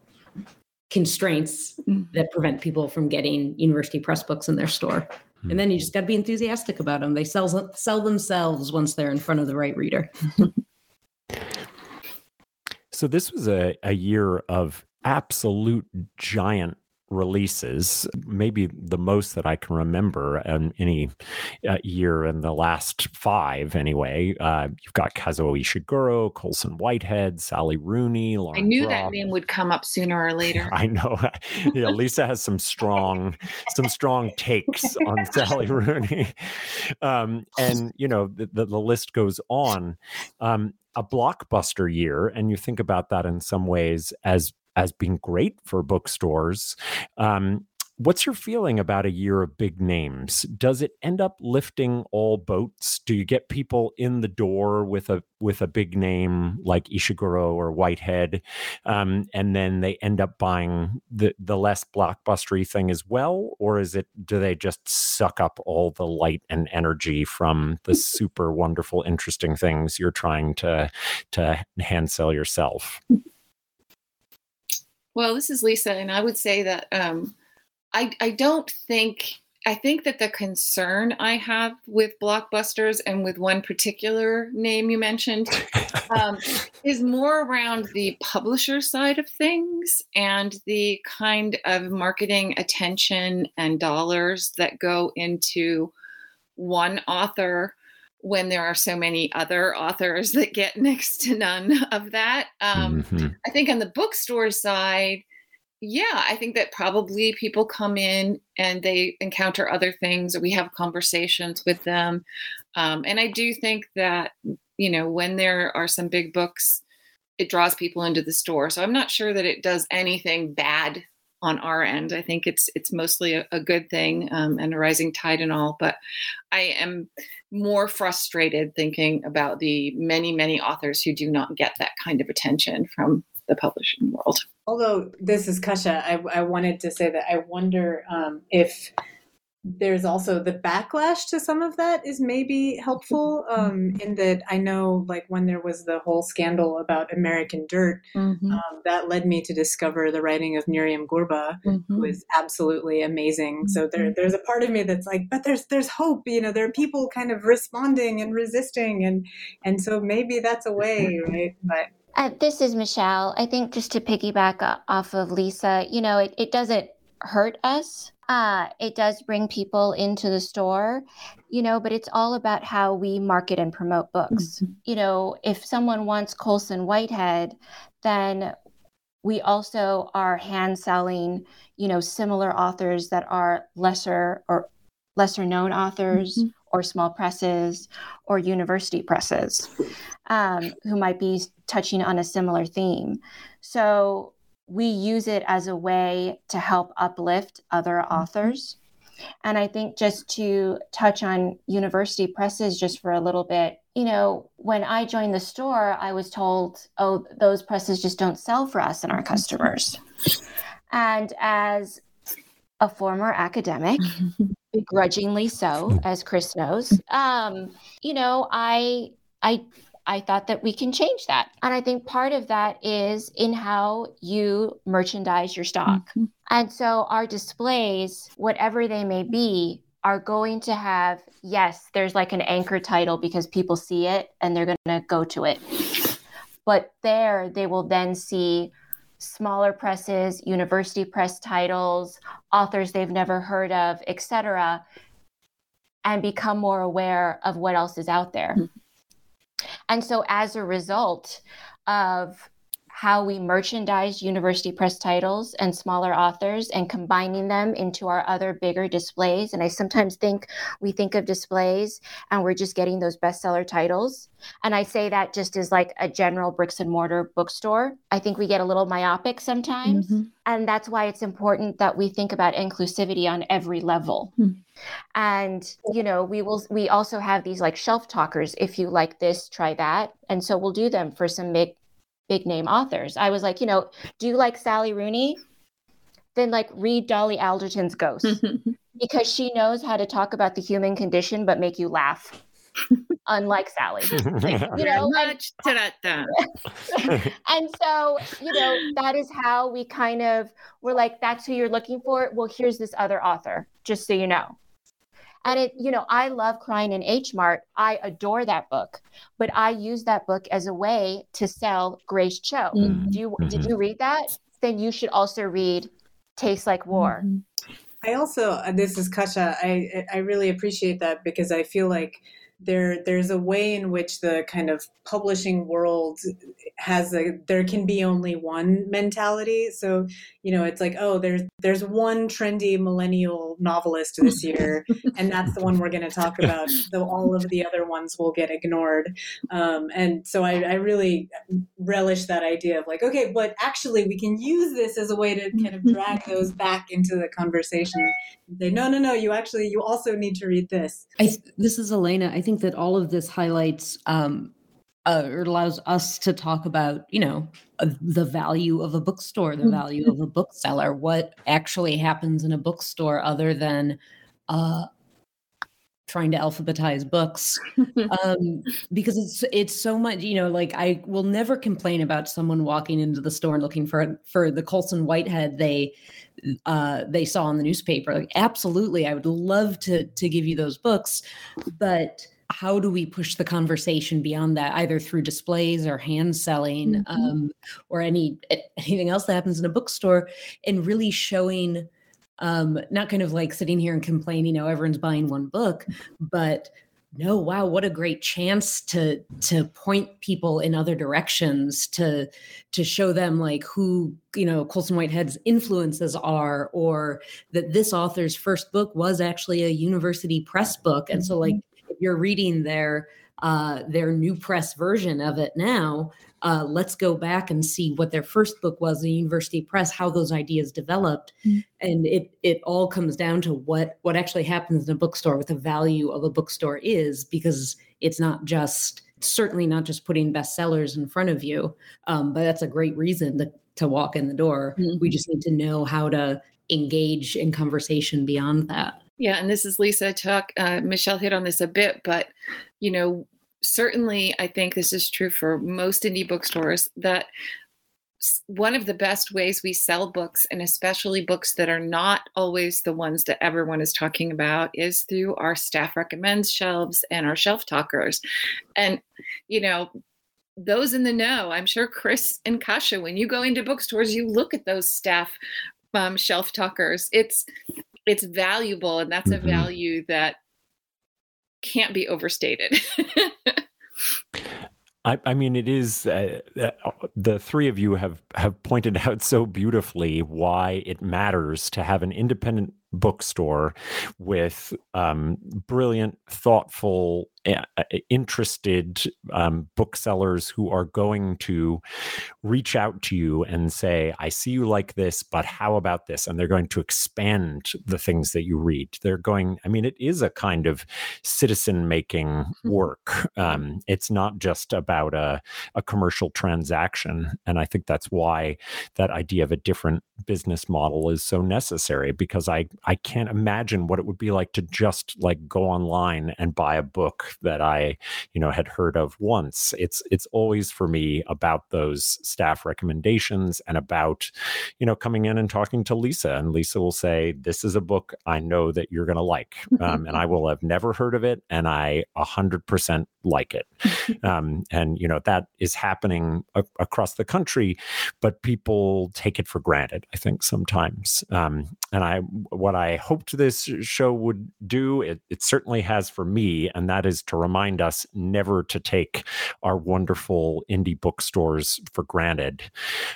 constraints mm-hmm. that prevent people from getting university press books in their store. And then you just got to be enthusiastic about them. They sell sell themselves once they're in front of the right reader. so this was a, a year of absolute giant releases, maybe the most that I can remember in any uh, year in the last five, anyway. Uh, you've got Kazuo Ishiguro, Colson Whitehead, Sally Rooney. Lauren I knew that name would come up sooner or later. I know. yeah, Lisa has some strong, some strong takes on Sally Rooney, um, and you know the, the, the list goes on. Um, a blockbuster year, and you think about that in some ways as as being great for bookstores. Um, What's your feeling about a year of big names? Does it end up lifting all boats? Do you get people in the door with a with a big name like Ishiguro or Whitehead, um, and then they end up buying the the less blockbustery thing as well, or is it do they just suck up all the light and energy from the super wonderful, interesting things you're trying to to hand sell yourself? Well, this is Lisa, and I would say that um, I, I don't think I think that the concern I have with blockbusters and with one particular name you mentioned um, is more around the publisher side of things and the kind of marketing attention and dollars that go into one author when there are so many other authors that get next to none of that. Um, mm-hmm. I think on the bookstore side, yeah, I think that probably people come in and they encounter other things, or we have conversations with them. Um, and I do think that, you know, when there are some big books, it draws people into the store. So I'm not sure that it does anything bad on our end. I think it's it's mostly a, a good thing um, and a rising tide and all. But I am more frustrated thinking about the many many authors who do not get that kind of attention from the publishing world. Although this is Kasia, I, I wanted to say that I wonder um, if there's also the backlash to some of that is maybe helpful um, in that I know like when there was the whole scandal about American Dirt, mm-hmm. um, that led me to discover the writing of Myriam Gurba, mm-hmm. who is absolutely amazing. Mm-hmm. So there, there's a part of me that's like, but there's there's hope. You know, there are people kind of responding and resisting, and and so maybe that's a way, right? But uh, this is Michelle. I think just to piggyback off of Lisa, you know, it, it doesn't hurt us uh, it does bring people into the store, you know, but it's all about how we market and promote books. Mm-hmm. You know, if someone wants Colson Whitehead, then we also are hand selling, you know, similar authors that are lesser or lesser known authors mm-hmm. or small presses or university presses um, who might be touching on a similar theme. So we use it as a way to help uplift other Mm-hmm. authors. And I think just to touch on university presses just for a little bit, you know, when I joined the store, I was told, oh, those presses just don't sell for us and our customers. And as a former academic, begrudgingly so, as Chris knows, um, you know, I, I, I thought that we can change that. And I think part of that is in how you merchandise your stock. Mm-hmm. And so our displays, whatever they may be, are going to have, yes, there's like an anchor title because people see it and they're going to go to it. But there they will then see smaller presses, university press titles, authors they've never heard of, etc., and become more aware of what else is out there. Mm-hmm. And so, as a result of how we merchandise university press titles and smaller authors and combining them into our other bigger displays. And I sometimes think we think of displays and we're just getting those bestseller titles. And I say that just as like a general bricks and mortar bookstore. I think we get a little myopic sometimes. Mm-hmm. And that's why it's important that we think about inclusivity on every level. Hmm. And you know, we will we also have these like shelf talkers. If you like this, try that. And so we'll do them for some big big name authors. I was like, you know, do you like Sally Rooney? Then like read Dolly Alderton's Ghost because she knows how to talk about the human condition but make you laugh. Unlike Sally. You know, and, and so, you know, that is how we kind of we're like, that's who you're looking for. Well, here's this other author, just so you know. And it, you know, I love Crying in H Mart. I adore that book, but I use that book as a way to sell Grace Cho. Mhm. Do you did you read that? Then you should also read Tastes Like War. I also uh, this is Kasia. I I really appreciate that because I feel like there there's a way in which the kind of publishing world has a there can be only one mentality. So you know it's like oh there's there's one trendy millennial novelist this year and that's the one we're going to talk about. Though all of the other ones will get ignored. Um, and so I, I really relish that idea of like okay, but actually we can use this as a way to kind of drag those back into the conversation say no no no you actually you also need to read this I this is Elena. I think that all of this highlights um, uh, or allows us to talk about, you know, uh, the value of a bookstore, the value of a bookseller, what actually happens in a bookstore other than uh, trying to alphabetize books. um, because it's it's so much, you know, like I will never complain about someone walking into the store and looking for for the Colson Whitehead they uh, they saw in the newspaper. Like, absolutely, I would love to to give you those books, but how do we push the conversation beyond that, either through displays or hand selling, um, or any anything else that happens in a bookstore, and really showing, um, not kind of like sitting here and complaining, oh, everyone's buying one book, but no wow what a great chance to to point people in other directions to to show them like who you know colson whitehead's influences are or that this author's first book was actually a university press book and so like if you're reading their uh their new press version of it now uh let's go back and see what their first book was a university press how those ideas developed. And it it all comes down to what what actually happens in a bookstore what the value of a bookstore is because it's not just certainly not just putting bestsellers in front of you um, but that's a great reason to, to walk in the door. We just need to know how to engage in conversation beyond that Yeah, and this is Lisa talk. Uh, Michelle hit on this a bit, but you know, certainly I think this is true for most indie bookstores that one of the best ways we sell books, and especially books that are not always the ones that everyone is talking about, is through our staff recommends shelves and our shelf talkers. And you know, those in the know, I'm sure Chris and Kasia, when you go into bookstores, you look at those staff um, shelf talkers. It's it's valuable and that's Mhm. a value that can't be overstated I, I mean, it is uh, uh, the three of you have have pointed out so beautifully why it matters to have an independent bookstore with um, brilliant, thoughtful interested um, booksellers who are going to reach out to you and say, I see you like this, but how about this? And they're going to expand the things that you read. They're going, I mean, it is a kind of citizen making mm-hmm. work. Um, it's not just about a, a commercial transaction. And I think that's why that idea of a different business model is so necessary because I, I can't imagine what it would be like to just like go online and buy a book that I, you know, had heard of once. It's it's always for me about those staff recommendations and about, you know, coming in and talking to Lisa. And Lisa will say, This is a book I know that you're gonna like. Um, and I will have never heard of it and I a hundred percent like it. Um, and you know, that is happening a- across the country, but people take it for granted, I think, sometimes. Um, and I what I hoped this show would do, it, it certainly has for me, and that is to remind us never to take our wonderful indie bookstores for granted.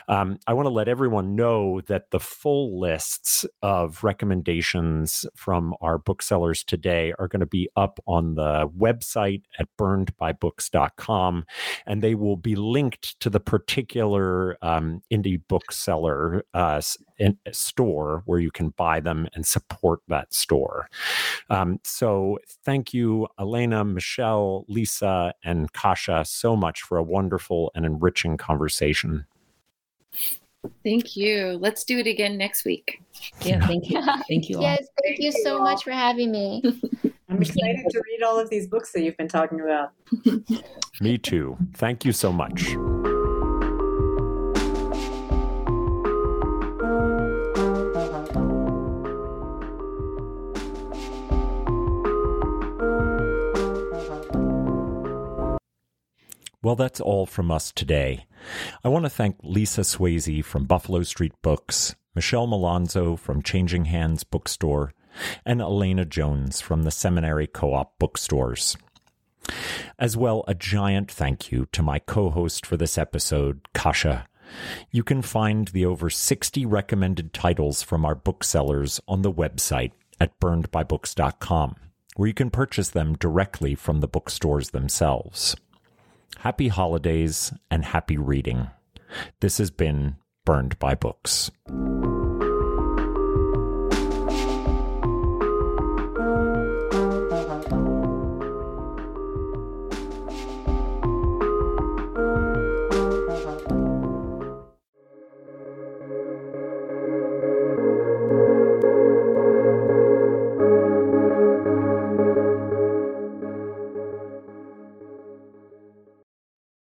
Um, I want to let everyone know that the full lists of recommendations from our booksellers today are going to be up on the website at burnedbybooks.com, and they will be linked to the particular um, indie bookseller uh, store where you can buy them and support that store. Um, so thank you, Elena, Michelle, Lisa, and Kasia so much for a wonderful and enriching conversation. Thank you. Let's do it again next week. Yeah, thank you. Thank you. yes, thank you so much for having me. I'm excited to read all of these books that you've been talking about. Me too. Thank you so much. Well, that's all from us today. I want to thank Lisa Swayze from Buffalo Street Books, Michelle Milonzo from Changing Hands Bookstore, and Elena Jones from the Seminary Co op Bookstores. As well, a giant thank you to my co host for this episode, Kasia. You can find the over 60 recommended titles from our booksellers on the website at burnedbybooks.com, where you can purchase them directly from the bookstores themselves. Happy holidays and happy reading. This has been Burned by Books.